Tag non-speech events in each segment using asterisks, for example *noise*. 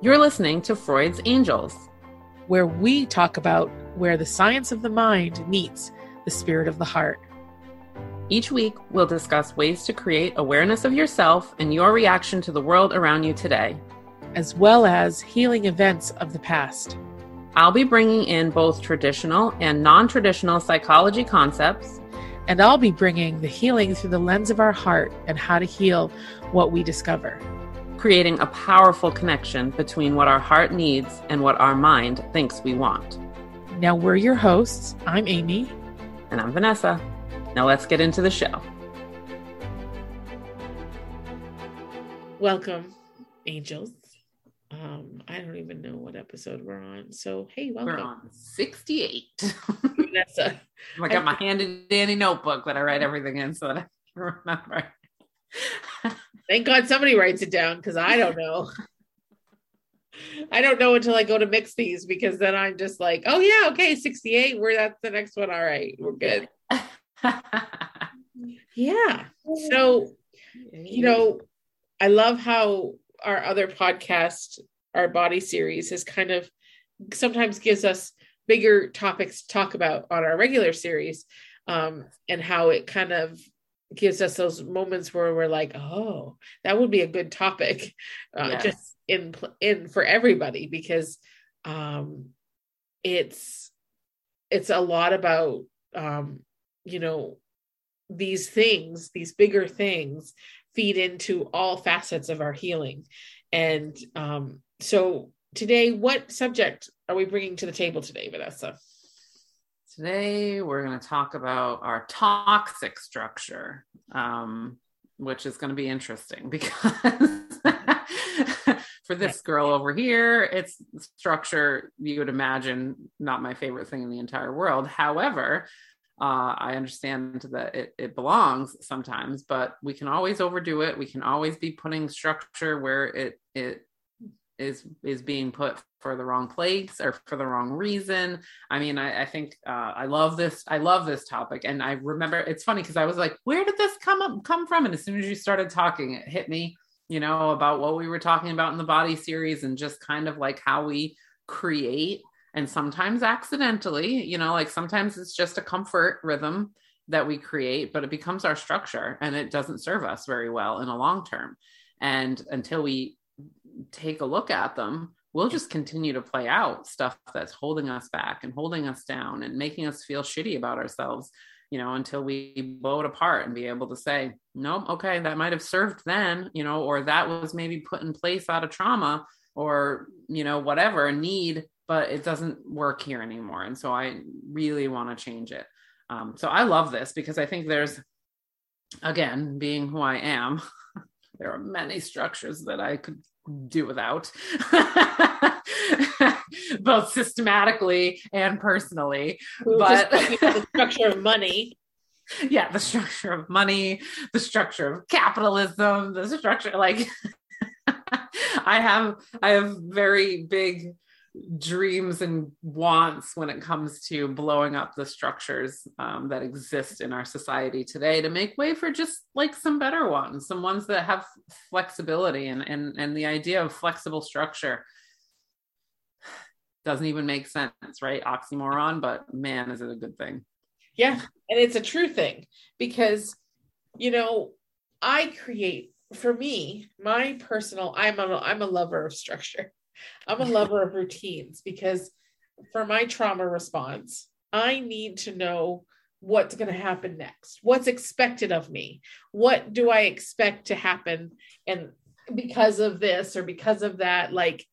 You're listening to Freud's Angels, where we talk about where the science of the mind meets the spirit of the heart. Each week, we'll discuss ways to create awareness of yourself and your reaction to the world around you today, as well as healing events of the past. I'll be bringing in both traditional and non traditional psychology concepts. And I'll be bringing the healing through the lens of our heart and how to heal what we discover creating a powerful connection between what our heart needs and what our mind thinks we want. Now, we're your hosts. I'm Amy. And I'm Vanessa. Now, let's get into the show. Welcome, angels. Um, I don't even know what episode we're on. So, hey, welcome. We're on 68. *laughs* Vanessa. *laughs* I got my handy dandy notebook that I write everything in so that I can *laughs* remember. Thank God somebody writes it down because I don't know. I don't know until I go to mix these because then I'm just like, oh yeah, okay, 68. We're that's the next one. All right, we're good. yeah. So, you know, I love how our other podcast, our body series, is kind of sometimes gives us bigger topics to talk about on our regular series, um, and how it kind of gives us those moments where we're like, oh, that would be a good topic, uh, yes. just in in for everybody because um, it's it's a lot about um, you know these things, these bigger things feed into all facets of our healing, and um, so today, what subject are we bringing to the table today, Vanessa? Today, we're going to talk about our toxic structure, um, which is going to be interesting *laughs* because for this girl over here, it's structure you would imagine not my favorite thing in the entire world. However, uh, I understand that it, it belongs sometimes, but we can always overdo it. We can always be putting structure where it it is is being put for the wrong place or for the wrong reason. I mean, I, I think uh, I love this. I love this topic, and I remember it's funny because I was like, "Where did this come up come from?" And as soon as you started talking, it hit me, you know, about what we were talking about in the body series and just kind of like how we create and sometimes accidentally, you know, like sometimes it's just a comfort rhythm that we create, but it becomes our structure and it doesn't serve us very well in a long term. And until we take a look at them, we'll just continue to play out stuff that's holding us back and holding us down and making us feel shitty about ourselves, you know, until we blow it apart and be able to say, nope, okay, that might have served then, you know, or that was maybe put in place out of trauma or, you know, whatever, need, but it doesn't work here anymore. And so I really want to change it. Um, so I love this because I think there's, again, being who I am, *laughs* there are many structures that I could do without. *laughs* Both systematically and personally but the structure of money. *laughs* Yeah the structure of money the structure of capitalism the structure like *laughs* i have i have very big dreams and wants when it comes to blowing up the structures um, that exist in our society today to make way for just like some better ones, some ones that have flexibility and and and the idea of flexible structure doesn't even make sense, right? Oxymoron, but man, is it a good thing. Yeah, and it's a true thing because you know, I create for me, my personal I'm a I'm a lover of structure I'm a lover of routines because for my trauma response, I need to know what's going to happen next. What's expected of me? What do I expect to happen? And because of this or because of that, like,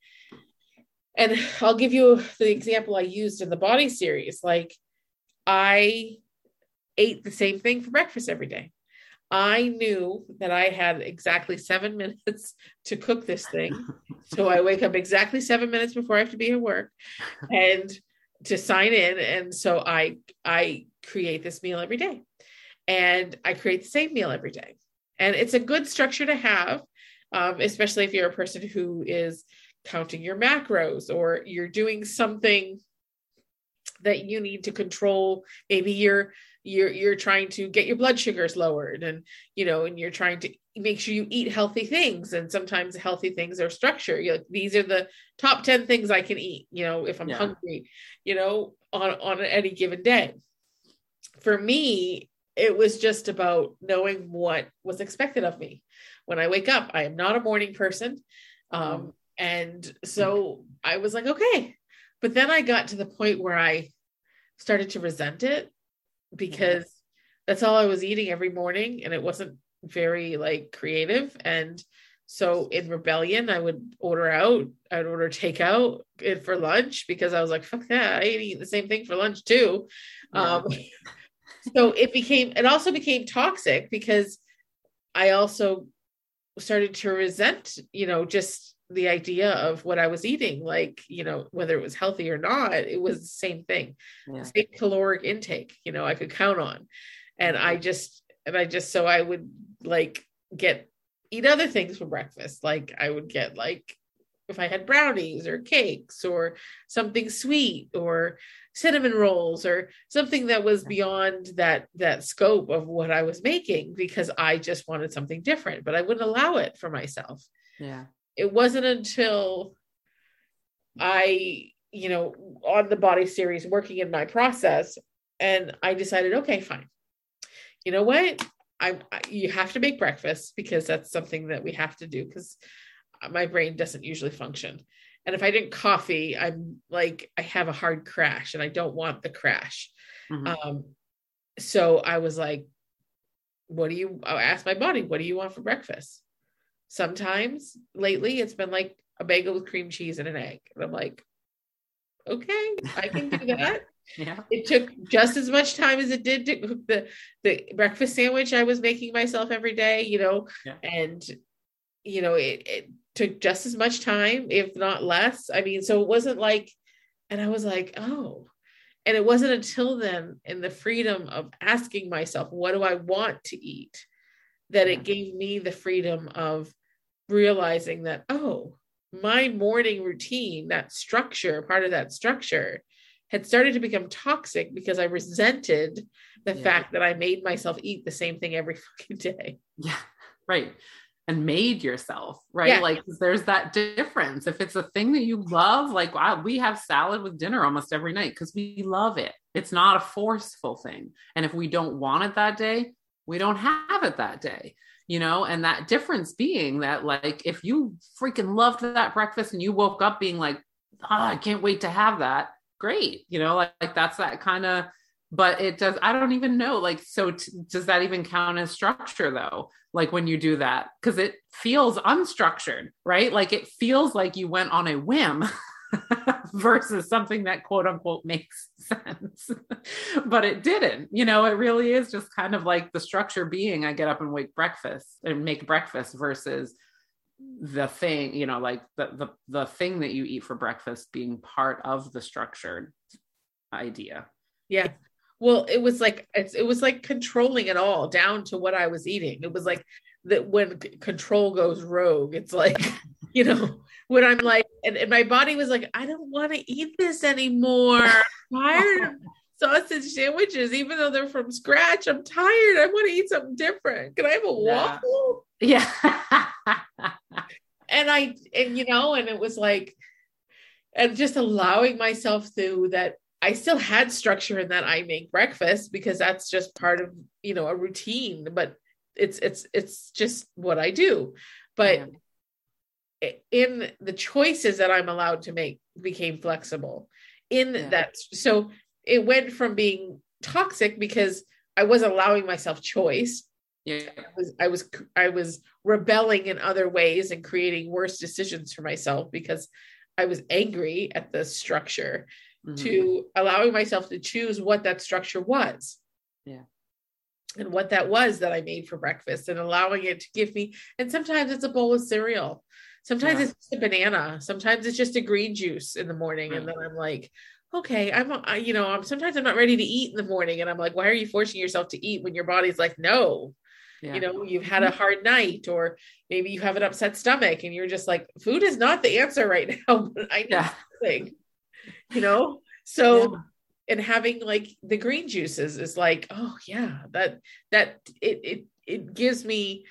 and I'll give you the example I used in the body series. Like, I ate the same thing for breakfast every day. I knew that I had exactly seven *laughs* minutes to cook this thing. So I wake up exactly seven minutes before I have to be at work and to sign in. And so I I create this meal every day. And I create the same meal every day. And it's a good structure to have, um, especially if you're a person who is counting your macros or you're doing something that you need to control maybe you're you're you're trying to get your blood sugars lowered and you know and you're trying to make sure you eat healthy things. And sometimes healthy things are structure. You know, these are the top 10 things i can eat you know if i'm Yeah. hungry you know on on any given day. For me it was just about knowing what was expected of me. When i wake up i am not a morning person. Um, and so i was like okay. But then i got to the point where i started to resent it because that's all i was eating every morning and it wasn't very like creative. And so in rebellion i would order out i'd order takeout eh, for lunch because i was like fuck that i ain't eating the same thing for lunch too. Yeah. um *laughs* so it became it also became toxic because i also started to resent you know just the idea of what i was eating like you know whether it was healthy or not it was the same thing. Yeah. same caloric intake you know i could count on. And i mm-hmm. just and i just so i would like get eat other things for breakfast. Like i would get like if i had brownies or cakes or something sweet or cinnamon rolls or something that was beyond that that scope of what i was making because i just wanted something different but i wouldn't allow it for myself. Yeah. It wasn't until I, you know, on the body series working in my process, and I decided, okay, fine. You know what? I, I you have to make breakfast because that's something that we have to do because my brain doesn't usually function. And if I drink coffee, I'm like I have a hard crash, and I don't want the crash. Mhm. Um, so I was like, what do you I asked my body, what do you want for breakfast? Sometimes lately it's been like a bagel with cream cheese and an egg. And I'm like, okay, I can do *laughs* that. yeah. it took just as much time as it did to cook the the breakfast sandwich I was making myself every day, you know, Yeah. and you know, it, it took just as much time, if not less. I mean, so it wasn't like, and I was like, oh, and it wasn't until then, in the freedom of asking myself, what do I want to eat, that it gave me the freedom of realizing that, oh, my morning routine, that structure, part of that structure, had started to become toxic because I resented the Yeah. fact that I made myself eat the same thing every *laughs* fucking day. Yeah, right. And made yourself, right? Yeah. Like there's that difference. If it's a thing that you love, like wow, we have salad with dinner almost every night because we love it. It's not a forceful thing. And if we don't want it that day, we don't have it that day. You know, and that difference being that, like, if you freaking loved that breakfast and you woke up being like, ah, I can't wait to have that, great. You know, like, like that's that kind of but it does i don't even know like so t- does that even count as structure though like when you do that because it feels unstructured right like it feels like you went on a whim *laughs* versus something that quote unquote makes *laughs* sense but it didn't you know it really is just kind of like the structure being i get up and wake breakfast and make breakfast versus the thing you know like the the, the thing that you eat for breakfast being part of the structured idea Yeah. Well, it was like it's, it was like controlling it all down to what I was eating. It was like that when c- control goes rogue, it's like, *laughs* you know, when I'm like, and, and my body was like, I don't want to eat this anymore. I'm tired of sausage sandwiches, even though they're from scratch. I'm tired. I want to eat something different. Can I have a Yeah. waffle? yeah *laughs* and I and you know, and it was like, and just allowing myself through that. I still had structure in that I make breakfast because that's just part of you know a routine, but it's it's it's just what I do. But i- in the choices that I'm allowed to make became flexible. In Yeah. that, so it went from being toxic because I wasn't allowing myself choice yeah I was I was I was rebelling in other ways and creating worse decisions for myself because I was angry at the structure Mhm. to allowing myself to choose what that structure was. Yeah. And what that was that I made for breakfast and allowing it to give me and sometimes it's a bowl of cereal. Sometimes Yeah. it's just a banana. Sometimes it's just a green juice in the morning and then I'm like okay, I'm, I, you know, I'm sometimes I'm not ready to eat in the morning, and I'm like, why are you forcing yourself to eat when your body's like, no, yeah. you know you've had a hard night or maybe you have an upset stomach and you're just like food is not the answer right *laughs* now but i need yeah something you know so and having like the green juices is like oh yeah that that it it it gives me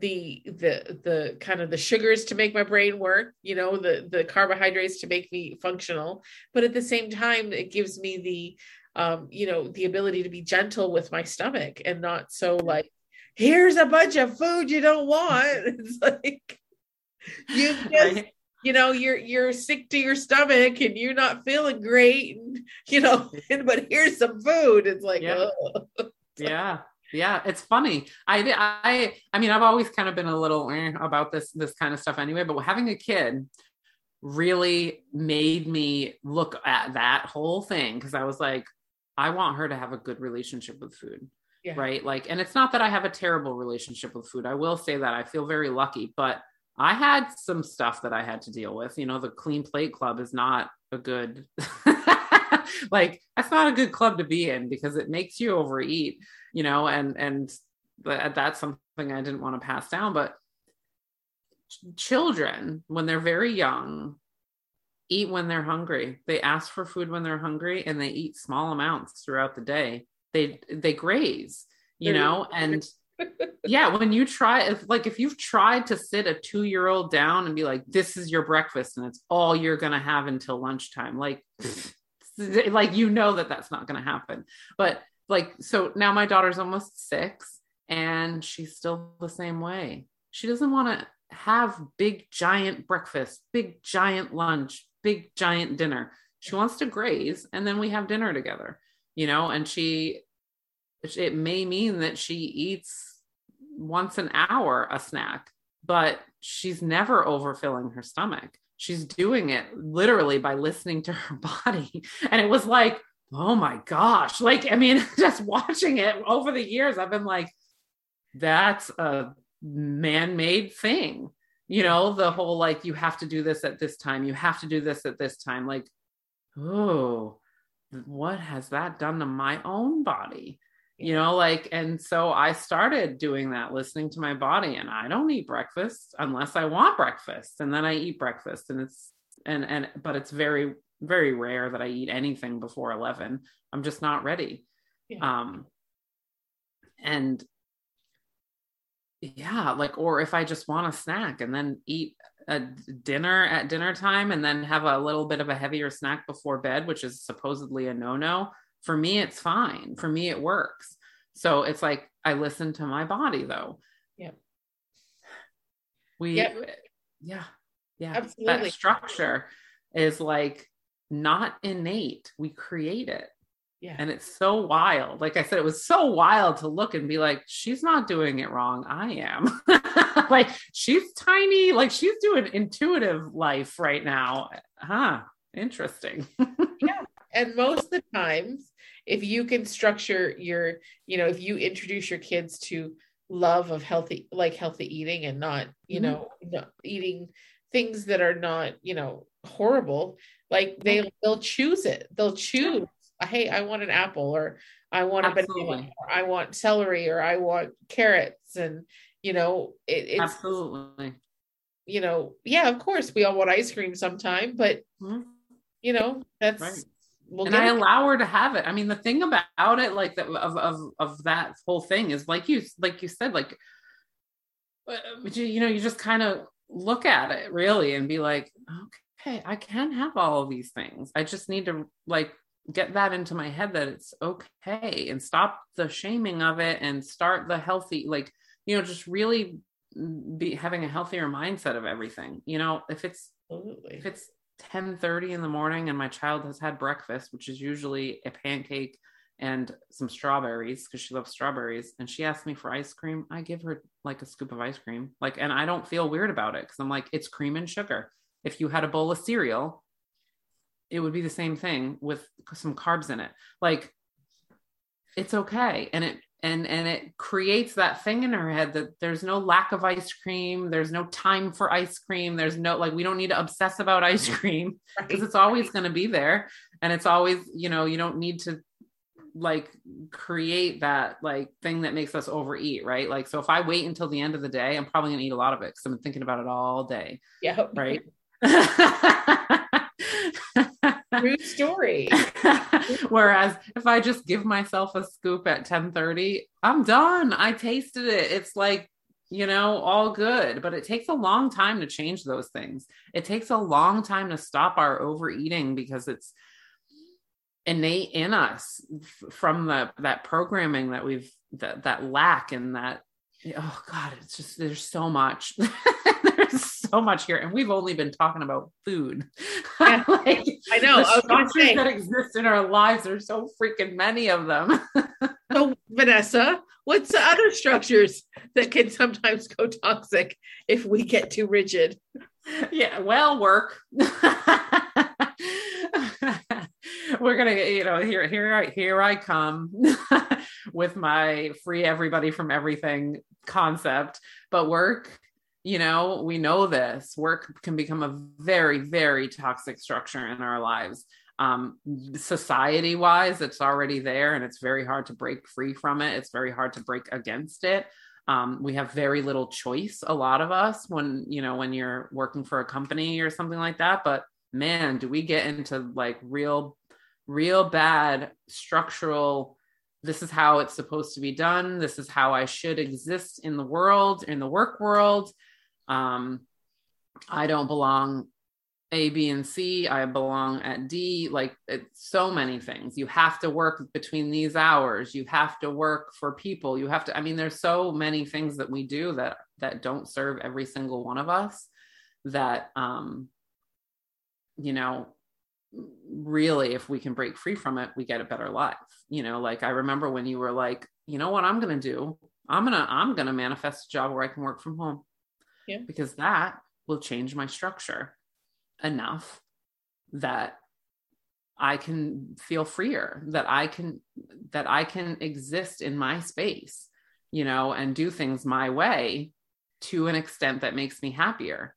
the the the kind of the sugars to make my brain work you know the the carbohydrates to make me functional. But at the same time it gives me the um you know the ability to be gentle with my stomach and not so like here's a bunch of food you don't want. *laughs* It's like you *laughs* just you know you're you're sick to your stomach and you're not feeling great and you know *laughs* but here's some food. It's like yeah. yeah yeah it's funny i i i mean i've always kind of been a little eh, about this this kind of stuff anyway but having a kid really made me look at that whole thing because i was like i want her to have a good relationship with food yeah. right like and it's not that i have a terrible relationship with food i will say that i feel very lucky but i had some stuff that i had to deal with you know the clean plate club is not a good *laughs* *laughs* like that's not a good club to be in because it makes you overeat you know, and and that's something I didn't want to pass down. But children, when they're very young, eat when they're hungry. They ask for food when they're hungry, and they eat small amounts throughout the day. They they graze, you know, and *laughs* yeah, when you try, if like if you've tried to sit a two year old down and be like, "This is your breakfast," and it's all you're gonna have until lunchtime, like. *laughs* *laughs* like you know that that's not going to happen. But like so now my daughter's almost six and she's still the same way. She doesn't want to have big giant breakfast big giant lunch big giant dinner. She wants to graze and then we have dinner together you know? And she it may mean that she eats once an hour a snack but she's never overfilling her stomach she's doing it literally by listening to her *laughs* body and it was like oh my gosh. Like, I mean, *laughs* just watching it over the years, I've been like, that's a man made thing. You know, the whole like, you have to do this at this time, you have to do this at this time. Like, oh, what has that done to my own body? You know, like, and so I started doing that, listening to my body, and I don't eat breakfast unless I want breakfast. And then I eat breakfast, and it's, and, and, but it's very very rare that I eat anything before 11. I'm just not ready. Yeah. Um, and yeah, like, or if I just want a snack and then eat a dinner at dinner time and then have a little bit of a heavier snack before bed, which is supposedly a no no, for me, it's fine. For me, it works. So it's like I listen to my body though. Yeah. We, yep. yeah, yeah. Absolutely. That structure is like not innate. We create it. Yeah. And it's so wild. Like I said, it was so wild to look and be like, she's not doing it wrong. I am. *laughs* like she's tiny, like she's doing intuitive life right now. Huh. Interesting. *laughs* yeah. And most of the times, if you can structure your, you know, if you introduce your kids to love of healthy, like healthy eating and not, you mm-hmm. know, not eating things that are not, you know, horrible, like they they'll choose it. They'll choose, hey, I want an apple or I want Absolutely. a banana or I want celery or I want carrots and you know it, it's Absolutely. You know, yeah, of course we all want ice cream sometime, but mm-hmm. you know, that's right. We'll and I allow her to have it. I mean, the thing about it, like that of of of that whole thing, is like you like you said, like uh, you, know, you just kind of look at it really and be like, okay, okay, I can have all of these things. I just need to like get that into my head that it's okay and stop the shaming of it and start the healthy, like, you know, just really be having a healthier mindset of everything. You know, if it's Absolutely. if it's 10 30 in the morning and my child has had breakfast, which is usually a pancake and some strawberries because she loves strawberries and she asks me for ice cream i give her like a scoop of ice cream like and i don't feel weird about it because i'm like it's cream and sugar if you had a bowl of cereal, it would be the same thing with some carbs in it. Like it's okay. And it and and it creates that thing in her head that there's no lack of ice cream, there's no time for ice cream, there's no like we don't need to obsess about *laughs* ice cream because right. it's always going to be there and it's always, you know, you don't need to like create that like thing that makes us overeat, right? Like so if I wait until the end of the day, I'm probably going to eat a lot of it cuz I'm thinking about it all day. Yeah. Right? *laughs* True story. *laughs* Whereas if I just give myself a scoop at 10:30, I'm done. I tasted it. It's like, you know, all good, but it takes a long time to change those things. It takes a long time to stop our overeating because it's innate in us from the that programming that we've that that lack and that oh god it's just there's so much. *laughs* There's so much here and we've only been talking about food. *laughs* Yeah, like, i know the structures that exist in our lives there's so freaking many of them. *laughs* So vanessa what's the other structures that can sometimes go toxic if we get too rigid? Yeah well work. We're gonna you know here here I here I come with my free everybody from everything concept. But work you know we know this. Work can become a very very toxic structure in our lives. Um, society wise it's already there and it's very hard to break free from it. It's very hard to break against it. Um, we have very little choice a lot of us when you know when you're working for a company or something like that. But man do we get into like real real bad structural this is how it's supposed to be done. This is how i should exist in the world in the work world. Um, i don't belong a b and c. I belong at d. Like so many things. You have to work between these hours. You have to work for people. You have to i mean there's so many things that we do that that don't serve every single one of us that um you know really if we can break free from it we get a better life you know? Like i remember when you were like you know what i'm gonna do? I'm gonna i'm gonna manifest a job where i can work from home. Yeah. Because that will change my structure enough that i can feel freer that i can that i can exist in my space you know and do things my way to an extent that makes me happier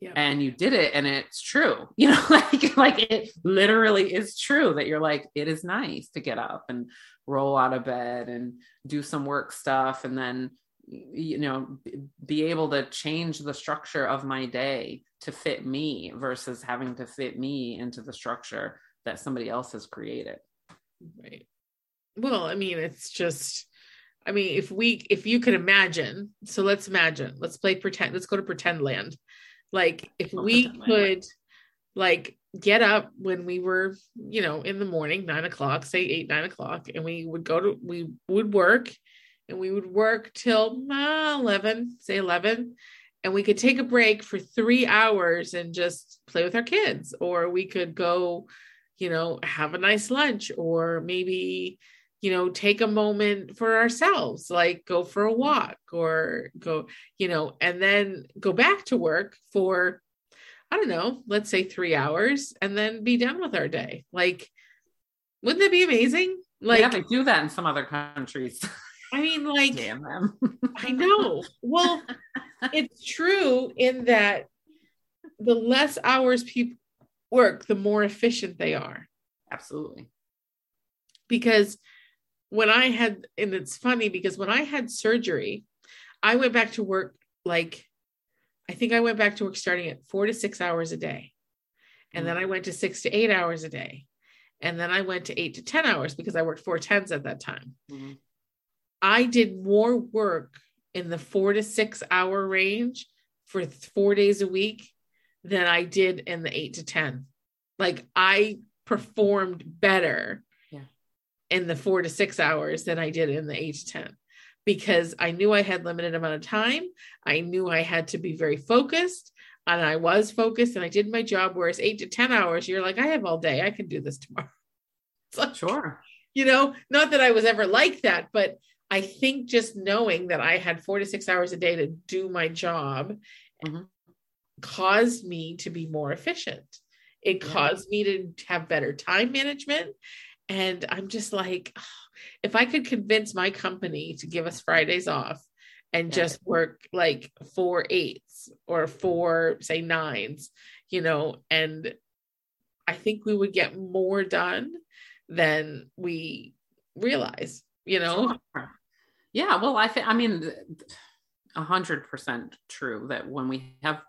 yeah. and you did it and it's true *laughs* you know like like it literally is true that you're like it is nice to get up and roll out of bed and do some work stuff and then you know be able to change the structure of my day to fit me versus having to fit me into the structure that somebody else has created. Right. Well i mean it's just i mean if we if you could imagine so let's imagine let's play pretend let's go to pretend land like if we could like get up when we were, you know, in the morning, nine o'clock, say eight, nine o'clock, and we would go to we would work and we would work till uh, 11, say 11, and we could take a break for three hours and just play with our kids, or we could go, you know, have a nice lunch, or maybe you know take a moment for ourselves like go for a walk or go you know and then go back to work for i don't know let's say 3 hours and then be done with our day. Like wouldn't that be amazing? Like yeah they do that in some other countries. I mean like damn them. *laughs* I know. Well it's true in that the less hours people work the more efficient they are. Absolutely. Because when I had, and it's funny because when I had surgery, I went back to work like, I think I went back to work starting at four to six hours a day. And then I went to six to eight hours a day. And then I went to eight to 10 hours because I worked four tens at that time. Mm-hmm. I did more work in the four to six hour range for four days a week than I did in the eight to 10. Like I performed better in the four to six hours than I did in the eight to 10 because I knew I had limited amount of time. I knew I had to be very focused and I was focused and I did my job. Whereas eight to 10 hours, you're like, I have all day. I can do this tomorrow. *laughs* Like, sure. You know, not that I was ever like that, but I think just knowing that I had four to six hours a day to do my job mm-hmm. caused me to be more efficient. It yeah. caused me to have better time management. And I'm just like, oh, if I could convince my company to give us Fridays off and just work like four eights or four, say, nines, you know, and I think we would get more done than we realize, you know? Sure. Yeah. Well, I think, I mean, a hundred percent true that when we have,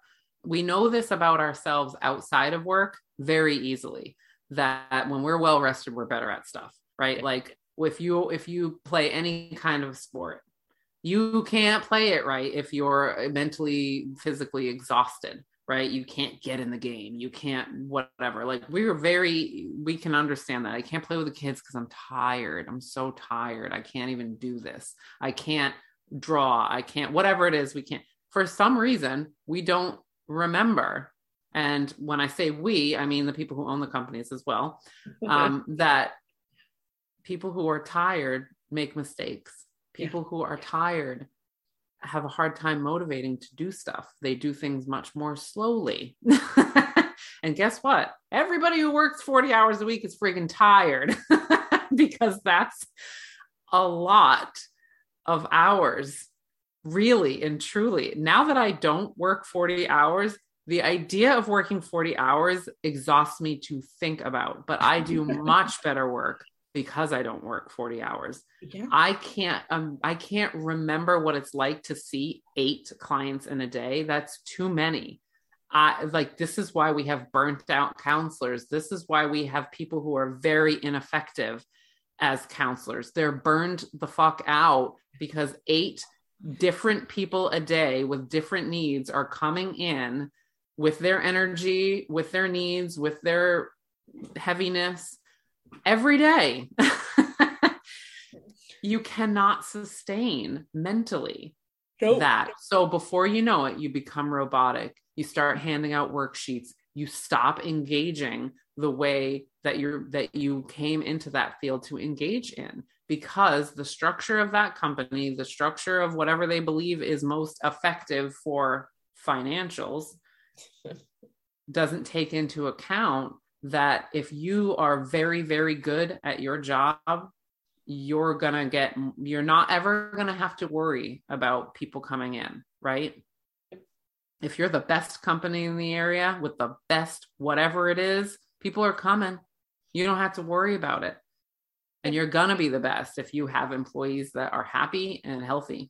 we know this about ourselves outside of work very easily that when we're well rested, we're better at stuff, right? Like if you if you play any kind of sport, you can't play it right if you're mentally physically exhausted right? You can't get in the game. You can't whatever. Like we were very we can understand that. I can't play with the kids because i'm tired. I'm so tired. I can't even do this. I can't draw. I can't whatever it is we can't. For some reason we don't remember and when i say we i mean the people who own the companies as well um, that people who are tired make mistakes people yeah. who are tired have a hard time motivating to do stuff. They do things much more slowly. *laughs* and guess what? Everybody who works 40 hours a week is freaking tired *laughs* because that's a lot of hours, really and truly. Now that I don't work 40 hours, the idea of working 40 hours exhausts me to think about, but I do *laughs* much better work because I don't work 40 hours. Yeah. I can't um I can't remember what it's like to see eight clients in a day. That's too many. I like this is why we have burnt out counselors. This is why we have people who are very ineffective as counselors. They're burned the fuck out because eight different people a day with different needs are coming in with their energy, with their needs, with their heaviness every day. *laughs* you cannot sustain mentally nope. that. So before you know it, you become robotic. You start handing out worksheets. You stop engaging the way that you're that you came into that field to engage in because the structure of that company, the structure of whatever they believe is most effective for financials *laughs* doesn't take into account that if you are very, very good at your job, you're going to get, you're not ever going to have to worry about people coming in, right? If you're the best company in the area with the best whatever it is, people are coming. You don't have to worry about it. And you're going to be the best if you have employees that are happy and healthy.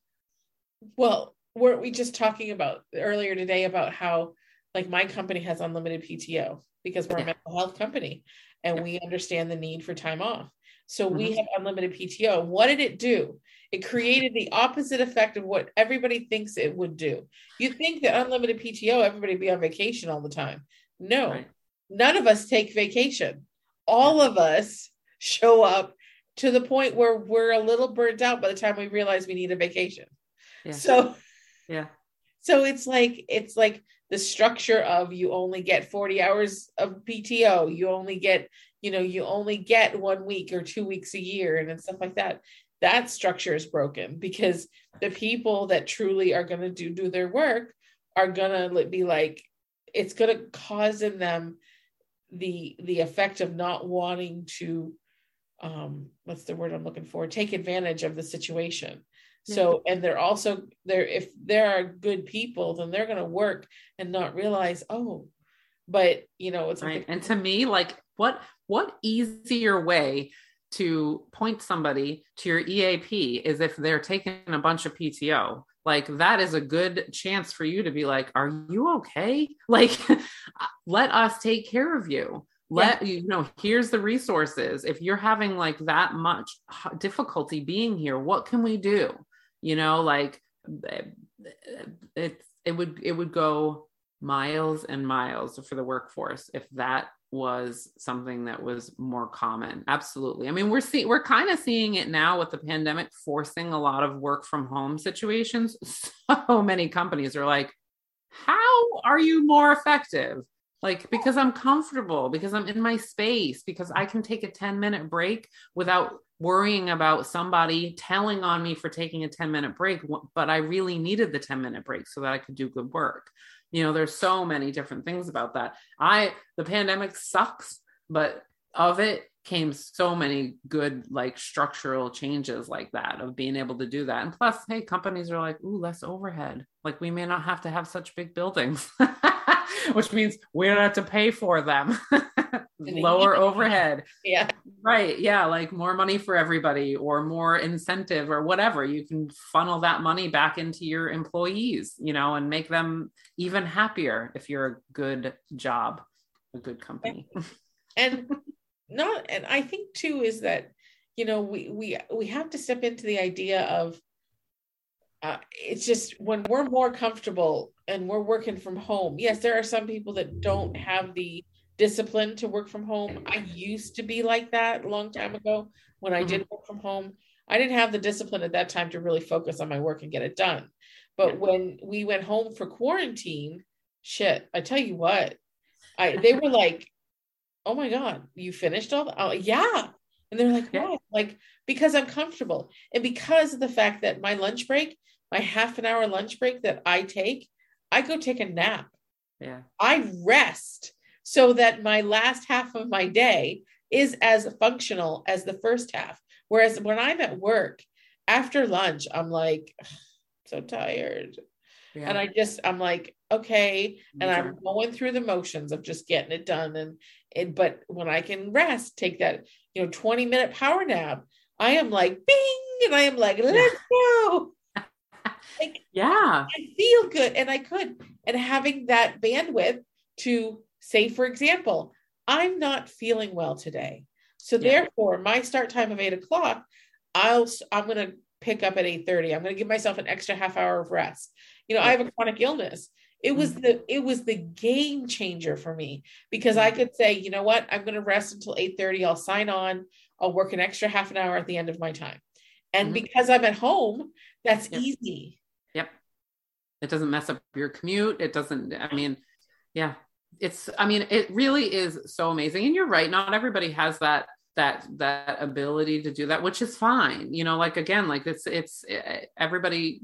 Well, weren't we just talking about earlier today about how like my company has unlimited PTO because we're yeah. a mental health company and yeah. we understand the need for time off. So mm-hmm. we have unlimited PTO. What did it do? It created the opposite effect of what everybody thinks it would do. You think that unlimited PTO, everybody be on vacation all the time. No, right. none of us take vacation. All of us show up to the point where we're a little burnt out by the time we realize we need a vacation. Yeah. So, yeah. So it's like, it's like the structure of you only get 40 hours of PTO, you only get, you know, you only get one week or two weeks a year and then stuff like that. That structure is broken because the people that truly are going to do do their work are going to be like it's going to cause in them the the effect of not wanting to um what's the word i'm looking for take advantage of the situation so, mm-hmm. and they're also there, if there are good people, then they're going to work and not realize, oh, but you know, it's right. and to me, like, what, what easier way to point somebody to your EAP is if they're taking a bunch of PTO. Like that is a good chance for you to be like, are you okay? *laughs* Like, *laughs* let us take care of you let yeah. you know here's the resources if you're having like that much difficulty being here what can we do you know like it it would it would go miles and miles for the workforce if that was something that was more common. Absolutely. I mean we're seeing we're kind of seeing it now with the pandemic forcing a lot of work from home situations. *laughs* So many companies are like how are you more effective? Like because i'm comfortable because i'm in my space because i can take a 10 minute break without worrying about somebody telling on me for taking a 10 minute break, but I really needed the 10 minute break so that I could do good work. You know, there's so many different things about that. I, the pandemic sucks, but of it came so many good, like structural changes like that of being able to do that. And plus, hey, companies are like, ooh, less overhead. Like we may not have to have such big buildings, *laughs* *laughs* which means we don't have to pay for them. *laughs* lower overhead. *laughs* Yeah. Right. Yeah. Like more money for everybody or more incentive or whatever. You can funnel that money back into your employees, you know, and make them even happier if you're a good job, a good company. and not and i think too is that you know we we we have to step into the idea of uh, it's just when we're more comfortable and we're working from home yes there are some people that don't have the discipline to work from home. I used to be like that a long time ago when i did work from home. I didn't have the discipline at that time to really focus on my work and get it done. But when we went home for quarantine shit i tell you what i they were like oh my god you finished all that? oh yeah. And they're like yeah. like because i'm comfortable. And because of the fact that my lunch break my half an hour lunch break that i take i go take a nap. Yeah. I rest so that my last half of my day is as functional as the first half. Whereas when i'm at work after lunch i'm like so tired. Yeah. and i just i'm like okay. And i'm going through the motions of just getting it done. And it but when i can rest take that you know 20 minute power nap i am like bing and i am like let's yeah. go like yeah. I feel good and i could and having that bandwidth to say for example i'm not feeling well today. So yeah. therefore my start time of eight o'clock i'll i'm going to pick up at 8 30 i'm going to give myself an extra half hour of rest. You know i have a chronic illness. It was mm-hmm. the it was the game changer for me because i mm-hmm. could say you know what? I'm going to rest until 8.30 i'll sign on. I'll work an extra half an hour at the end of my time. And mm-hmm. because i'm at home that's yep. easy. Yep. It doesn't mess up your commute. It doesn't i mean yeah. It's i mean it really is so amazing. And you're right. Not everybody has that that that ability to do that which is fine. You know like again like it's it's everybody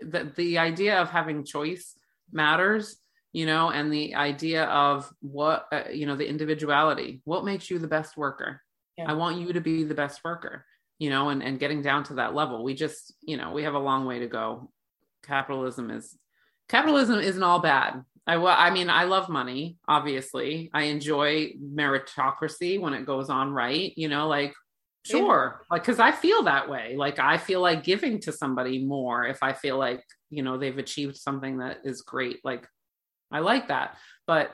the, the idea of having choice matters you know and the idea of what uh, you know the individuality. What makes you the best worker? Yeah. i want you to be the best worker you know and and getting down to that level. We just you know we have a long way to go. Capitalism is capitalism isn't all bad. I well, i mean i love money obviously. I enjoy meritocracy when it goes on right you know like sure. Like because i feel that way. Like i feel like giving to somebody more if i feel like you know they've achieved something that is great. Like i like that. But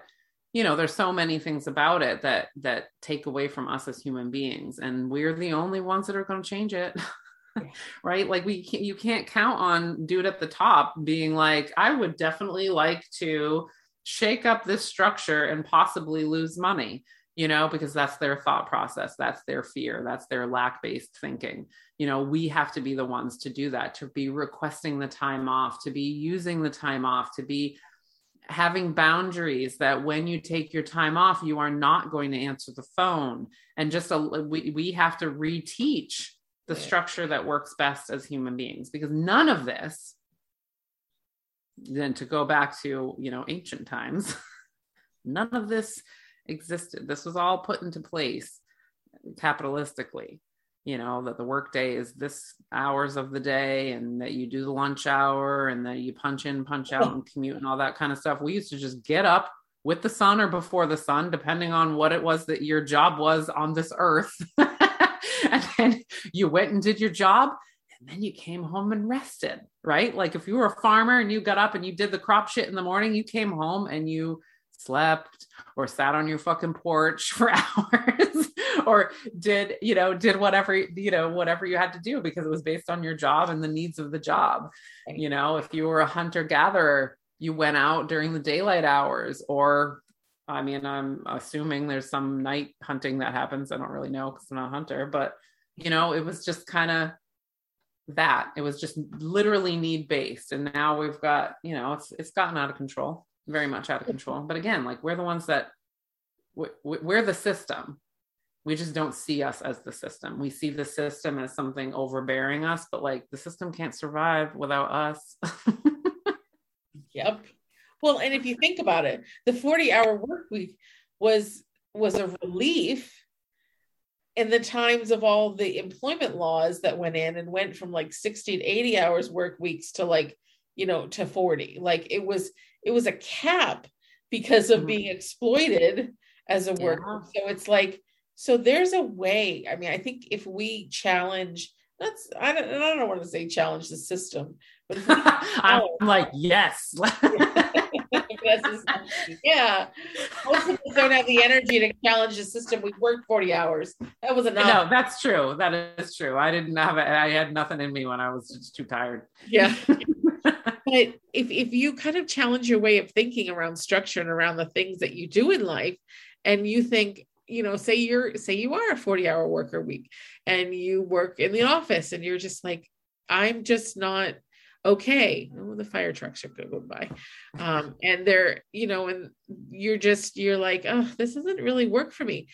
you know there's so many things about it that that take away from us as human beings and we're the only ones that are going to change it *laughs* right like we can't, you can't count on dude at the top being like i would definitely like to shake up this structure and possibly lose money you know, because that's their thought process, that's their fear, that's their lack based thinking. You know, we have to be the ones to do that, to be requesting the time off, to be using the time off, to be having boundaries that when you take your time off, you are not going to answer the phone. And just a, we, we have to reteach the structure that works best as human beings because none of this then to go back to you know ancient times *laughs* none of this existed. This was all put into place capitalistically. You know, that the workday is this hours of the day and that you do the lunch hour and that you punch in, punch out, oh. and commute and all that kind of stuff. We used to just get up with the sun or before the sun, depending on what it was that your job was on this earth. *laughs* and then you went and did your job and then you came home and rested, right? Like if you were a farmer and you got up and you did the crop shit in the morning, you came home and you slept or sat on your fucking porch *laughs* for hours or did you know did whatever you know whatever you had to do because it was based on your job and the needs of the job. You know if you were a hunter gatherer you went out during the daylight hours or i mean i'm assuming there's some night hunting that happens. I don't really know because i'm not a hunter but you know it was just kind of that. It was just literally need based and now we've got you know it's it's gotten out of control very much out of control. But again, like we're the ones that we're the system. We just don't see us as the system. We see the system as something overbearing us, but like the system can't survive without us. *laughs* yep. Well, and if you think about it, the 40 hour work week was was a relief in the times of all the employment laws that went in and went from like 60 to 80 hours work weeks to like you know to 40 like it was it was a cap because of mm-hmm. being exploited as a worker yeah. so it's like so there's a way i mean i think if we challenge that's i don't, I don't want to say challenge the system but *laughs* i'm like yes *laughs* *laughs* yeah. Most of us don't have the energy to challenge the system. We worked 40 hours. That was enough. No, that's true. That is true. I didn't have it. I had nothing in me when I was just too tired. Yeah. but if, if you kind of challenge your way of thinking around structure and around the things that you do in life, and you think, you know, say you're say you are a 40 hour worker week and you work in the office and you're just like, I'm just not okay. Oh, the fire trucks are going by. Um, and they're, you know, and you're just, you're like, oh, this doesn't really work for me.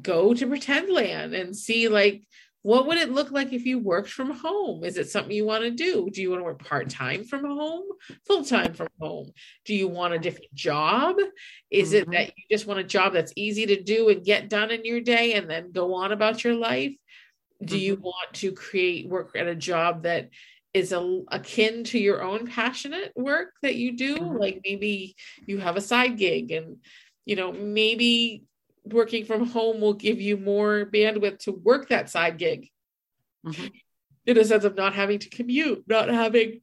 Go to pretend land and see like what would it look like if you worked from home? Is it something you want to do? Do you want to work part time from home, full time from home? Do you want a different job? Is mm-hmm. it that you just want a job that's easy to do and get done in your day and then go on about your life? Do mm-hmm. you want to create work at a job that is a, akin to your own passionate work that you do? Mm-hmm. Like maybe you have a side gig and, you know, maybe working from home will give you more bandwidth to work that side gig mm-hmm. in a sense of not having to commute, not having.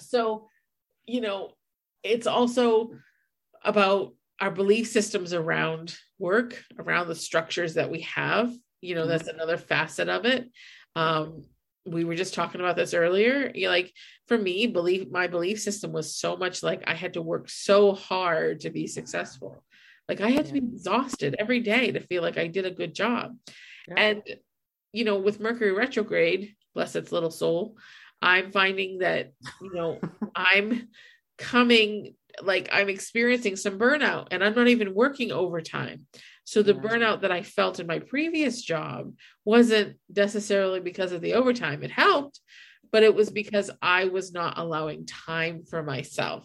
So, you know, it's also about our belief systems around work, around the structures that we have. You know, that's mm-hmm. another facet of it. Um, we were just talking about this earlier. Like for me, belief my belief system was so much like I had to work so hard to be successful. Like I had to be exhausted every day to feel like I did a good job. Yeah. And, you know, with Mercury retrograde, bless its little soul, I'm finding that, you know, *laughs* I'm coming like I'm experiencing some burnout and I'm not even working overtime. So the yeah. burnout that I felt in my previous job wasn't necessarily because of the overtime. It helped, but it was because I was not allowing time for myself.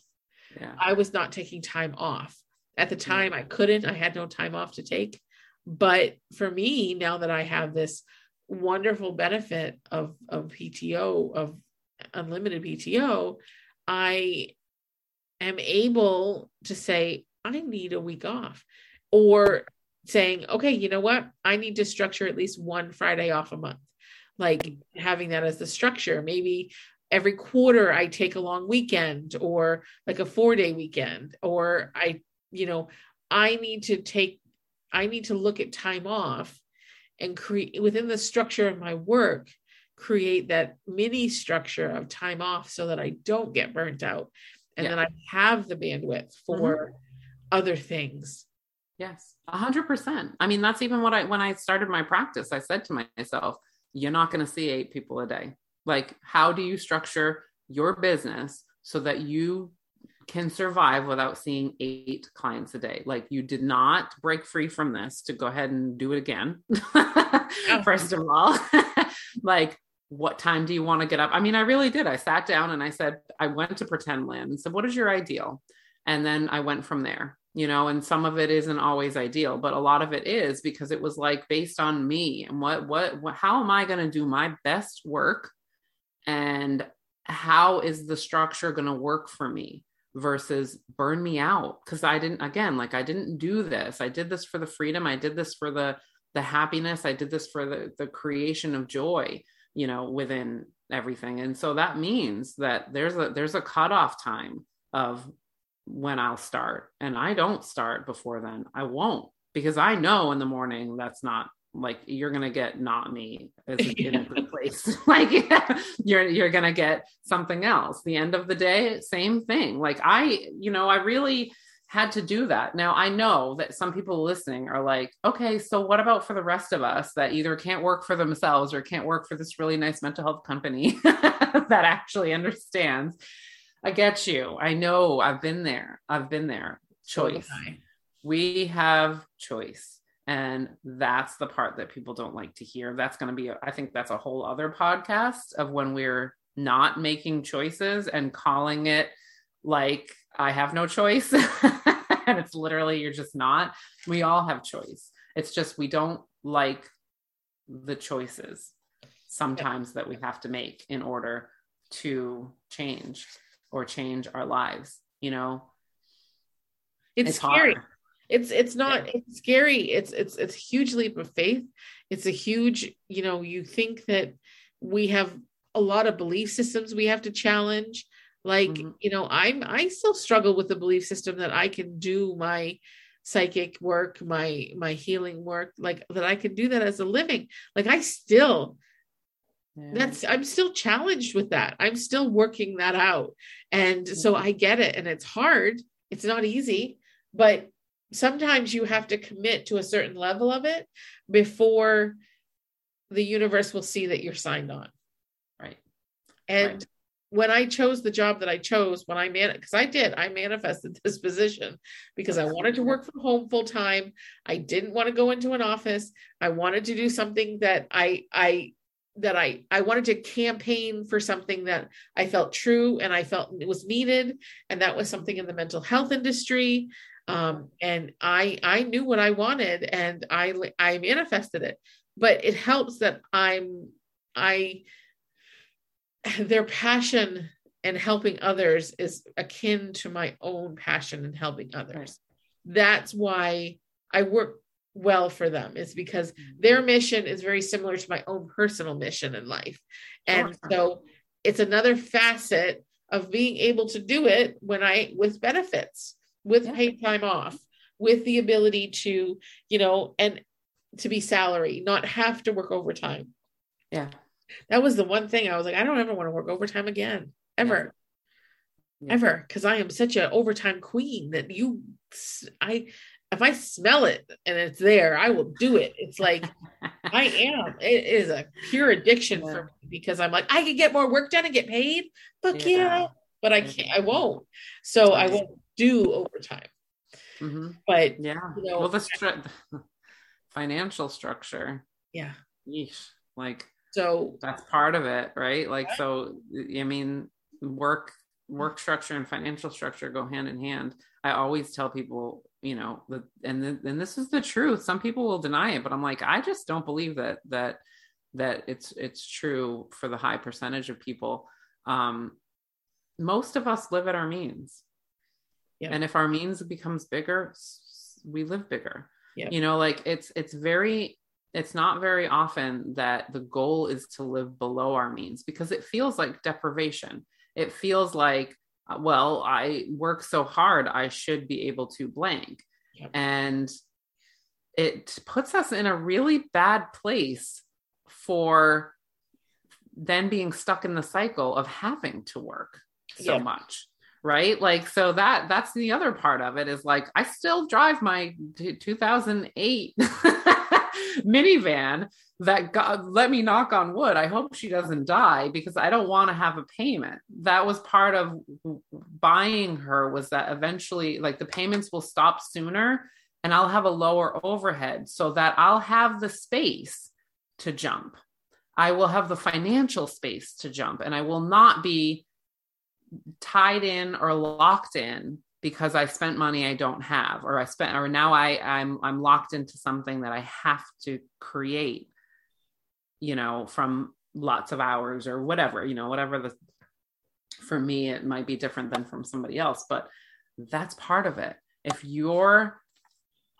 Yeah. I was not taking time off. At the mm-hmm. time, I couldn't, I had no time off to take. But for me, now that I have this wonderful benefit of, of PTO, of unlimited PTO, I am able to say, I need a week off. Or saying, okay, you know what? I need to structure at least one Friday off a month. Like having that as the structure. Maybe every quarter I take a long weekend or like a four day weekend, or I you know, I need to take, I need to look at time off and create within the structure of my work, create that mini structure of time off so that I don't get burnt out and yeah. then I have the bandwidth for mm-hmm. other things. Yes, a hundred percent. I mean, that's even what I, when I started my practice, I said to myself, you're not going to see eight people a day. Like, how do you structure your business so that you can survive without seeing eight clients a day. Like you did not break free from this to go ahead and do it again. *laughs* Oh. First of all, *laughs* like what time do you want to get up? I mean, I really did. I sat down and I said, I went to pretend land and said, what is your ideal? And then I went from there, you know, and some of it isn't always ideal, but a lot of it is because it was like based on me and what, what, what how am I going to do my best work? And how is the structure going to work for me? Versus burn me out because i didn't again like i didn't do this. I did this for the freedom. I did this for the the happiness. I did this for the the creation of joy you know within everything. And so that means that there's a there's a cutoff time of when i'll start. And i don't start before then. I won't because i know in the morning that's not like you're gonna get not me as in a good place. *laughs* Like *laughs* you're you're gonna get something else. The end of the day same thing. Like i you know i really had to do that. Now i know that some people listening are like okay so what about for the rest of us that either can't work for themselves or can't work for this really nice mental health company *laughs* that actually understands? I get you. I know. I've been there. I've been there. Choice. We have choice and that's the part that people don't like to hear. That's going to be i think that's a whole other podcast of when we're not making choices and calling it like i have no choice. *laughs* And it's literally you're just not. We all have choice. It's just we don't like the choices sometimes that we have to make in order to change or change our lives you know? It's, it's scary. hard it's it's not yeah. it's scary. It's it's it's a huge leap of faith. It's a huge you know you think that we have a lot of belief systems we have to challenge. Like Mhm. you know i'm i still struggle with the belief system that i can do my psychic work my my healing work like that i can do that as a living. Like i still Yeah. that's i'm still challenged with that. I'm still working that out. And so i get it and it's hard. It's not easy but sometimes you have to commit to a certain level of it before the universe will see that you're signed on right. and Right. when I chose the job that I chose, when I man, because I did, I manifested *laughs* this position because I wanted to work from home full time. I didn't want to go into an office. I wanted to do something that I, I, that I, I wanted to campaign for something that I felt true and I felt it was needed, and that was something in the mental health industry. Um, and I, I knew what I wanted, and I, I manifested it. But it helps that I'm, I *sighs* their passion and helping others is akin to my own passion in helping others. That's why I work well for them, is because their mission is very similar to my own personal mission in life. And Sure. so it's another facet of being able to do it when I with benefits, with Yeah. paid time off, with the ability to, you know, and to be salary, not have to work overtime Yeah. that was the one thing I was like, I don't ever want to work overtime again, ever, Yeah. ever, because I am such an overtime queen that you, I, if I smell it and it's there, I will do it. It's like *laughs* I am. It is a pure addiction Yeah. for me because I'm like, I can get more work done and get paid. Fuck yeah, Yeah. but I can't. I won't. So I won't do overtime. Mhm. But Yeah. you know, well, the stru- *laughs* financial structure, yeah. yeesh, like So that's part of it, right? Like, so I mean, work work structure and financial structure go hand in hand. I always tell people, you know, that, and th- and this is the truth. Some people will deny it, but I'm like, I just don't believe that that that it's it's true for the high percentage of people. Um, most of us live at our means, Yeah. and if our means becomes bigger, we live bigger. Yeah. You know, like it's it's very it's not very often that the goal is to live below our means because it feels like deprivation. It feels like, uh, well, I work so hard, I should be able to blank. Yep. And it puts us in a really bad place for then being stuck in the cycle of having to work so Yep. much right? Like so that that's the other part of it is like i still drive my t- 2008 *laughs* minivan that god let me knock on wood. I hope she doesn't die because i don't want to have a payment. That was part of buying her was that eventually like the payments will stop sooner and i'll have a lower overhead so that i'll have the space to jump. I will have the financial space to jump and i will not be tied in or locked in because I spent money I don't have, or I spent, or now I I'm I'm locked into something that I have to create, you know, from lots of hours or whatever, you know, whatever the. For me, it might be different than from somebody else, but that's part of it. If you're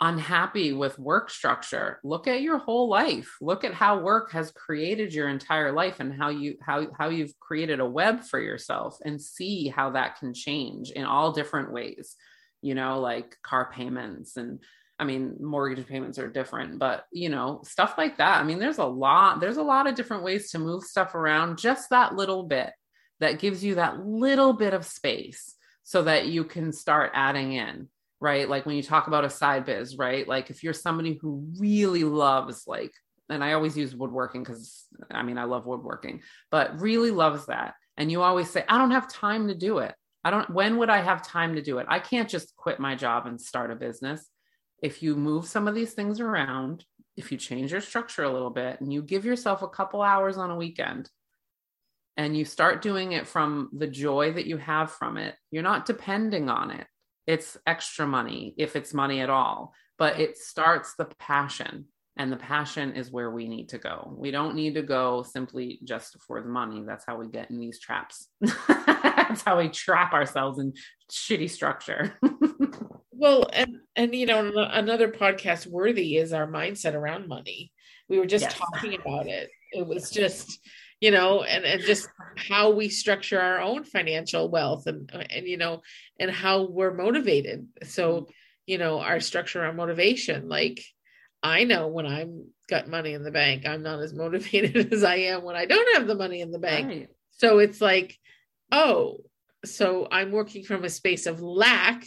unhappy with work structure. Look at your whole life. Look at how work has created your entire life and how you how how you've created a web for yourself and see how that can change in all different ways. You know like car payments and i mean mortgage payments are different but you know stuff like that. I mean there's a lot there's a lot of different ways to move stuff around. Just that little bit that gives you that little bit of space so that you can start adding in right? Like when you talk about a side biz, right? Like if you're somebody who really loves like, and I always use woodworking because I mean I love woodworking, but really loves that. And you always say, I don't have time to do it. I don't when would I have time to do it? I can't just quit my job and start a business. If you move some of these things around, if you change your structure a little bit and you give yourself a couple hours on a weekend and you start doing it from the joy that you have from it, you're not depending on it it's extra money if it's money at all but it starts the passion and the passion is where we need to go we don't need to go simply just for the money that's how we get in these traps *laughs* that's how we trap ourselves in shitty structure *laughs* Well, and and you know, another podcast worthy is our mindset around money. We were just Yes. talking about it. It was just, you know, and, and just how we structure our own financial wealth and, and, you know, and how we're motivated. So, mm-hmm. you know, our structure, our motivation, like I know when I'm got money in the bank, I'm not as *laughs* motivated as I am when I don't have the money in the bank. Right. So it's like, oh, so I'm working from a space of lack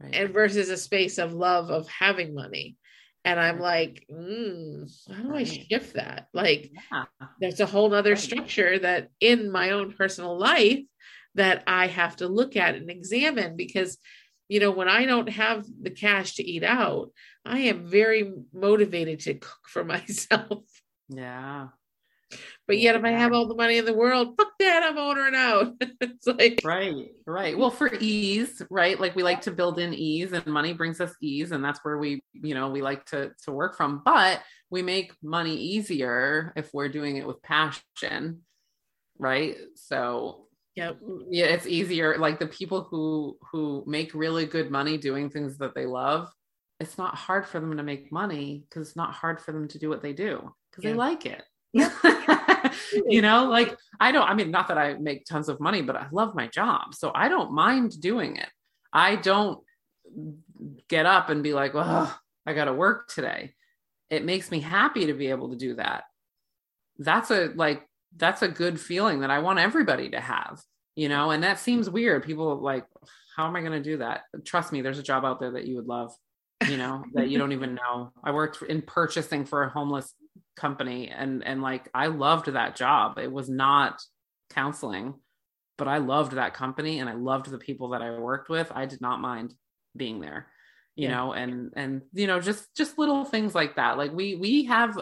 right. and versus a space of love of having money. And I'm like, mm, how do. I shift that? Like, yeah. there's a whole other structure that in my own personal life that I have to look at and examine because, you know, when I don't have the cash to eat out, I am very motivated to cook for *laughs* myself. Yeah. But yet, if I have all the money in the world, fuck that, I'm ordering out. *laughs* it's like right, right. Well, for ease, right? Like we like to build in ease, and money brings us ease, and that's where we, you know, we like to to work from. But we make money easier if we're doing it with passion, right? So yeah, Yeah, it's easier. Like the people who who make really good money doing things that they love, it's not hard for them to make money because it's not hard for them to do what they do because yeah. they like it. *laughs* you know, like I don't, I mean, not that I make tons of money, but I love my job. So I don't mind doing it. I don't get up and be like, well, I got to work today. It makes me happy to be able to do that. That's a like, that's a good feeling that I want everybody to have, you know, and that seems weird. People like, how am I going to do that? Trust me, there's a job out there that you would love, you know, that you don't even know. I worked in purchasing for a homeless company and and like I loved that job. It was not counseling, but I loved that company and I loved the people that I worked with. I did not mind being there. You yeah. know, and and you know just just little things like that. Like we we have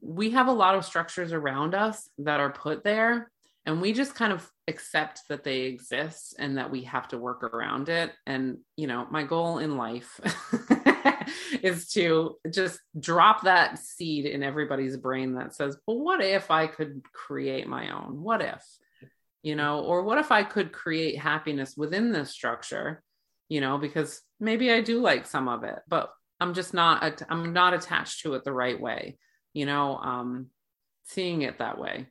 we have a lot of structures around us that are put there and we just kind of accept that they exist and that we have to work around it and you know my goal in life *laughs* *laughs* is to just drop that seed in everybody's brain that says, well, what if I could create my own? What if? You know, or what if I could create happiness within this structure? You know, because maybe I do like some of it, but I'm just not I'm not attached to it the right way. You know, um seeing it that way.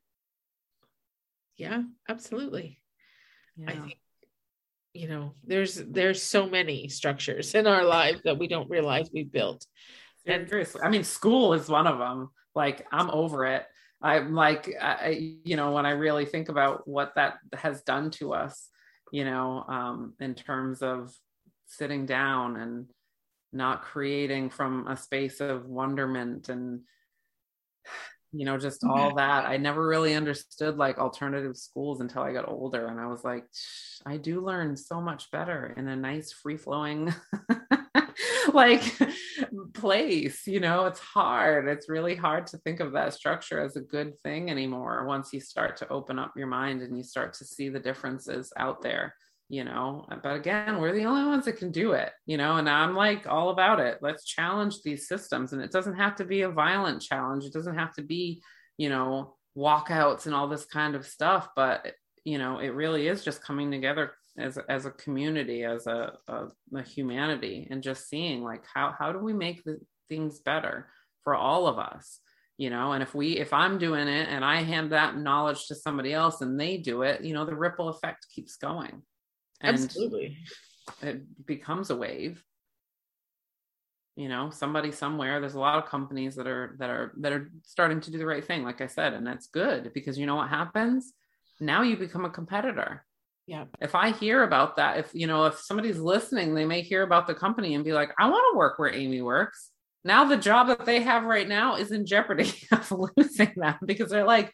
Yeah, absolutely. Yeah. I think you know there's there's so many structures in our lives that we don't realize we've built. And i mean school is one of them like i'm over it. I'm like I, you know when i really think about what that has done to us you know um in terms of sitting down and not creating from a space of wonderment and you know just all mm-hmm. that. I never really understood like alternative schools until i got older and i was like i do learn so much better in a nice free flowing *laughs* like place you know? It's hard. It's really hard to think of that structure as a good thing anymore once you start to open up your mind and you start to see the differences out there you know uh, but again we're the only ones that can do it you know and i'm like all about it. Let's challenge these systems and it doesn't have to be a violent challenge. It doesn't have to be you know walkouts and all this kind of stuff but you know it really is just coming together as as a community as a, a, a humanity and just seeing like how how do we make the things better for all of us you know? And if we if i'm doing it and i hand that knowledge to somebody else and they do it you know the ripple effect keeps going and Absolutely. it becomes a wave. You know somebody somewhere there's a lot of companies that are that are that are starting to do the right thing like i said and that's good because you know what happens? Now you become a competitor. Yeah. If i hear about that if you know if somebody's listening they may hear about the company and be like i want to work where amy works. Now the job that they have right now is in jeopardy *laughs* of losing them because they're like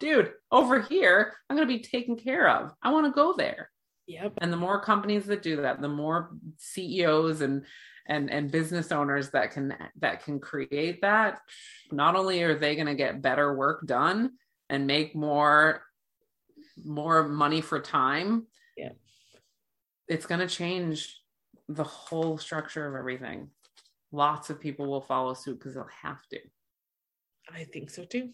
dude over here i'm going to be taken care of. I want to go there Yep. And the more companies that do that, the more CEOs and and and business owners that can that can create that, not only are they going to get better work done and make more more money for time, yeah. It's going to change the whole structure of everything. Lots of people will follow suit because they'll have to. I think so too.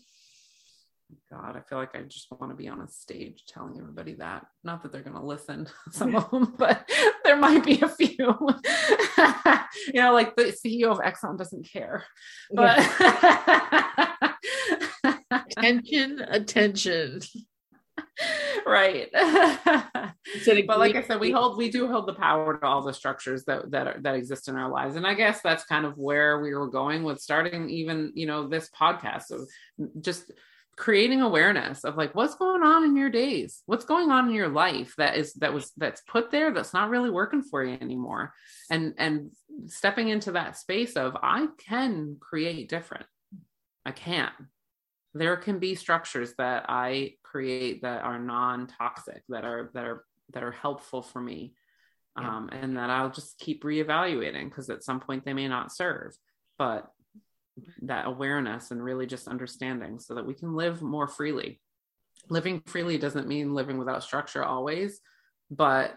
God, I feel like I just want to be on a stage telling everybody that. Not that they're going to listen, *laughs* some of them, but there might be a few. *laughs* you know, like the CEO of Exxon doesn't care. But attention, attention. *laughs* right. But like I said, we hold we do hold the power to all the structures that that are, that exist in our lives, and I guess that's kind of where we were going with starting even you know this podcast of just creating awareness of like what's going on in your days? What's going on in your life that is that was that's put there that's not really working for you anymore? And and stepping into that space of i can create different. I can. There can be structures that i create that are non-toxic that are that are that are helpful for me Yeah. um, and that i'll just keep reevaluating because at some point they may not serve. But that awareness and really just understanding so that we can live more freely. Living freely doesn't mean living without structure always but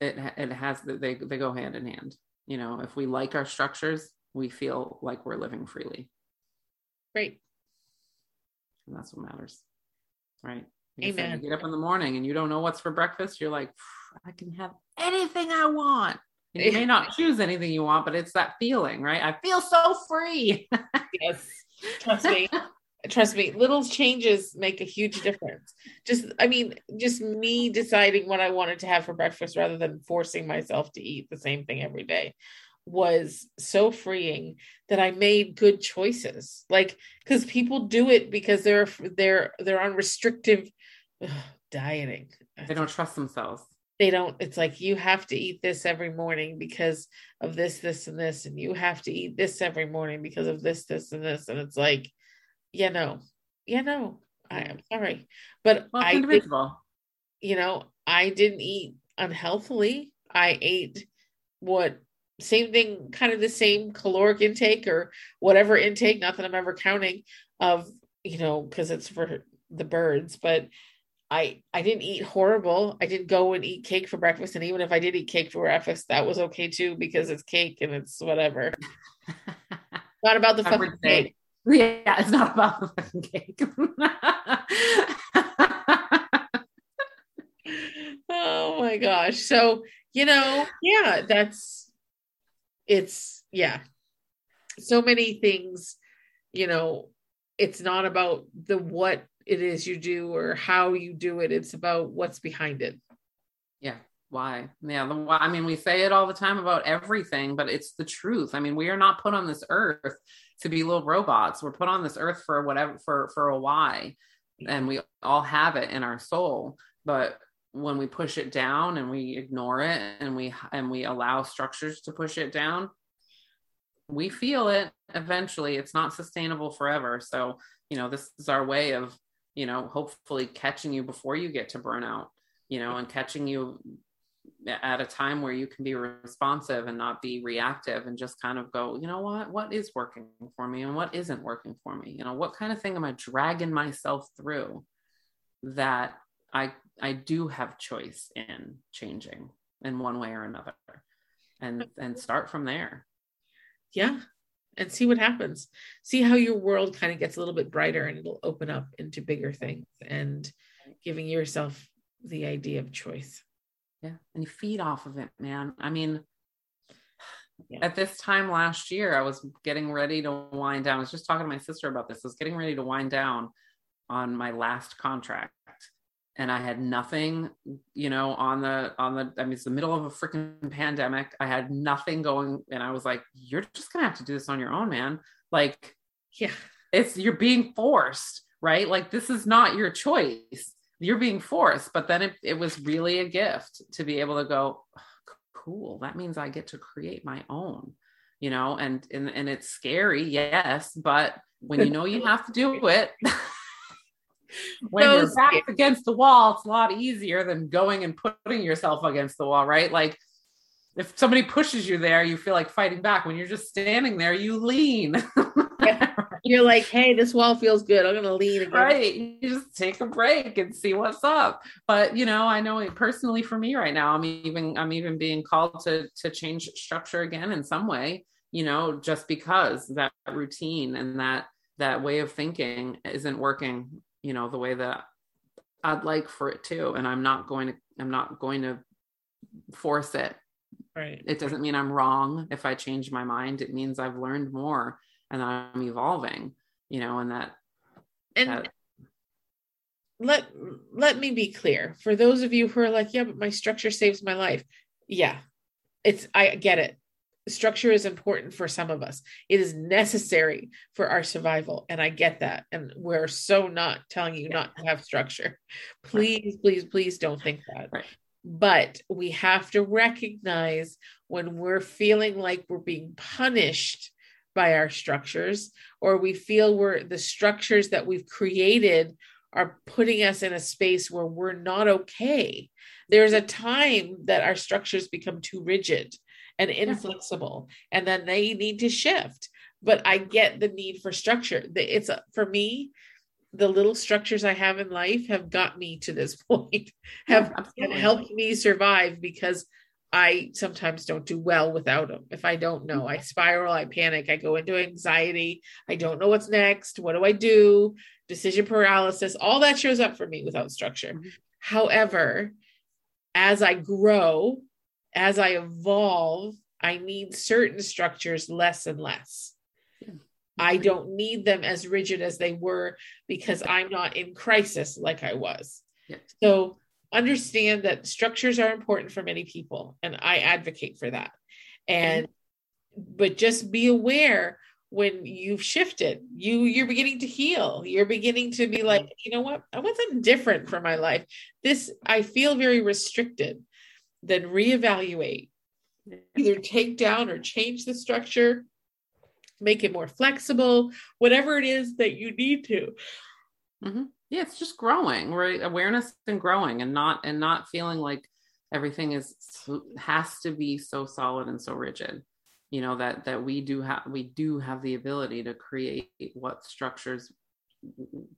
it it has they they go hand in hand. You know if we like our structures we feel like we're living freely. Great. and that's what matters right? Like I said, Amen. you get up in the morning and you don't know what's for breakfast you're like i can have anything i want you may not *laughs* choose anything you want but it's that feeling right i feel so free Yes. *laughs* Trust me. Trust me. Little changes make a huge difference. Just, I mean, just me deciding what I wanted to have for breakfast rather than forcing myself to eat the same thing every day was so freeing that I made good choices. Like, because people do it because they're they're they're on restrictive ugh, dieting. they don't trust themselves they don't it's like you have to eat this every morning because of this this and this and you have to eat this every morning because of this this and this and it's like yeah no yeah no i am sorry but well i did, you know i didn't eat unhealthily. I ate what same thing kind of the same caloric intake or whatever intake not that i'm ever counting of you know because it's for the birds but I I didn't eat horrible. I didn't go and eat cake for breakfast, and even if I did eat cake for breakfast, that was okay too because it's cake and it's whatever. *laughs* Not about the fucking cake. yeah *laughs* it's not about the fucking cake *laughs* Oh my gosh! So you know, yeah, that's it's yeah. So many things, you know. It's not about the what it is you do or how you do it. It's about what's behind it. Yeah. Why? Yeah. The why. I mean, we say it all the time about everything, but it's the truth. I mean, we are not put on this earth to be little robots. We're put on this earth for whatever, for, for a why. And we all have it in our soul. But when we push it down and we ignore it and we, and we allow structures to push it down, we feel it eventually. It's not sustainable forever. So, you know, this is our way of, you know, hopefully catching you before you get to burnout you know, and catching you at a time where you can be responsive and not be reactive and just kind of go, you know what, what is working for me and what isn't working for me? You know, what kind of thing am I dragging myself through that I I do have choice in changing in one way or another. And and start from there. yeah and see what happens see how your world kind of gets a little bit brighter and it'll open up into bigger things and giving yourself the idea of choice Yeah. And you feed off of it, man. I mean, Yeah. at this time last year, I was getting ready to wind down. I was just talking to my sister about this. I was getting ready to wind down on my last contract. And I had nothing, you know, on the on the I mean it's the middle of a freaking pandemic. I had nothing going and I was like, you're just gonna have to do this on your own, man. Like yeah it's you're being forced, right? Like this is not your choice. You're being forced. But then it, it was really a gift to be able to go, "Oh, cool. That means I get to create my own, you know, and and and it's scary, yes, but when you know you have to do it. *laughs* When you're back against the wall, it's a lot easier than going and putting yourself against the wall, right? Like if somebody pushes you there, you feel like fighting back. When you're just standing there, you lean. *laughs* you're like hey this wall feels good i'm gonna lean again right you just take a break and see what's up but you know i know it personally for me right now i'm even i'm even being called to to change structure again in some way you know just because that routine and that that way of thinking isn't working you know the way that i'd like for it to and i'm not going to i'm not going to force it. Right. It doesn't mean i'm wrong if i change my mind. It means i've learned more and i'm evolving you know and that And That- let let me be clear. For those of you who are like yeah but my structure saves my life. Yeah it's i get it structure is important for some of us. It is necessary for our survival and i get that and we're so not telling you not to have structure. Please please please don't think that. Right. but we have to recognize when we're feeling like we're being punished by our structures or we feel we're the structures that we've created are putting us in a space where we're not okay. There's a time that our structures become too rigid and inflexible, and then they need to shift. But I get the need for structure. It's for me, the little structures I have in life have got me to this *laughs* point, have, have helped me survive because I sometimes don't do well without them. If I don't know, I spiral, I panic, I go into anxiety. I don't know what's next. What do I do? Decision paralysis, all that shows up for me without structure. Mhm. However, as I grow, as I evolve, I need certain structures less and less. Yeah. I don't need them as rigid as they were because I'm not in crisis like I was. Yeah. So understand that structures are important for many people, and I advocate for that. And but just be aware when you've shifted, you you're beginning to heal. You're beginning to be like, you know what? I want something different for my life. This I feel very restricted. Then reevaluate either take down or change the structure, make it more flexible, whatever it is that you need to. Mhm. Yeah, it's just growing, right? Awareness and growing, and not and not feeling like everything is has to be so solid and so rigid. You know that that we do have we do have the ability to create what structures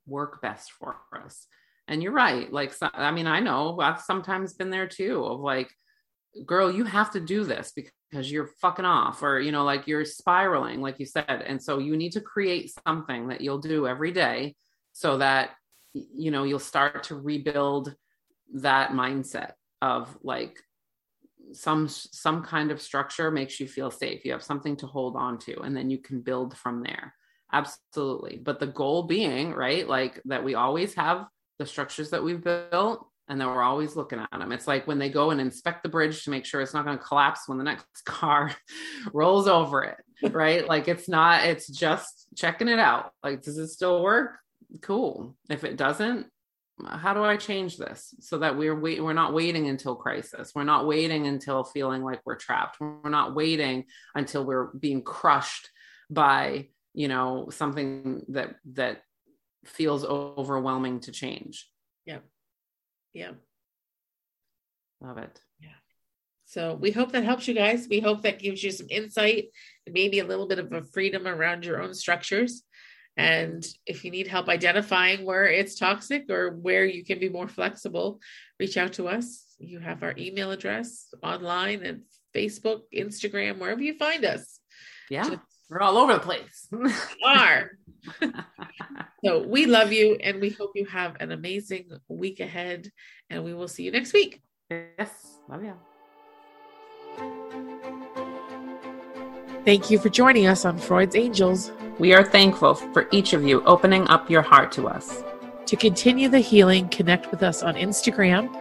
work best for us. And you're right. Like, so, I mean, I know I've sometimes been there too. Of like, girl, you have to do this because you're fucking off, or you know, like you're spiraling, like you said. And so you need to create something that you'll do every day so that you know you'll start to rebuild that mindset of like some some kind of structure makes you feel safe you have something to hold on to and then you can build from there absolutely but the goal being right like that we always have the structures that we've built and then we're always looking at them it's like when they go and inspect the bridge to make sure it's not going to collapse when the next *laughs* car *laughs* rolls over it *laughs* right? Like it's not it's just checking it out. Like does it still work? Cool. If it doesn't how do i change this so that we're wait, we're not waiting until crisis? We're not waiting until feeling like we're trapped. We're not waiting until we're being crushed by you know something that that feels overwhelming to change Yeah. Yeah. Love it Yeah. So we hope that helps you guys. We hope that gives you some insight maybe a little bit of a freedom around your own structures. And if you need help identifying where it's toxic or where you can be more flexible, reach out to us. You have our email address online and Facebook, Instagram, wherever you find us. yeah Just we're all over the place *laughs* are. So we love you and we hope you have an amazing week ahead. And we will see you next week. yes love you Thank you for joining us on Freud's Angels. we are thankful for each of you opening up your heart to us To continue the healing, connect with us on Instagram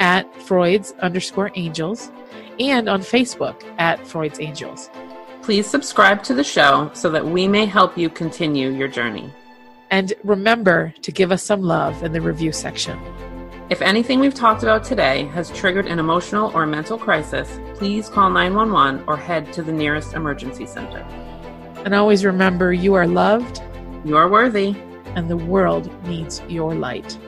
at Freud's underscore angels and on Facebook at Freud's Angels. Please subscribe to the show so that we may help you continue your journey And remember to give us some love in the review section. If anything we've talked about today has triggered an emotional or mental crisis, please call 911 or head to the nearest emergency center. And always remember you are loved You are worthy. and the world needs your light.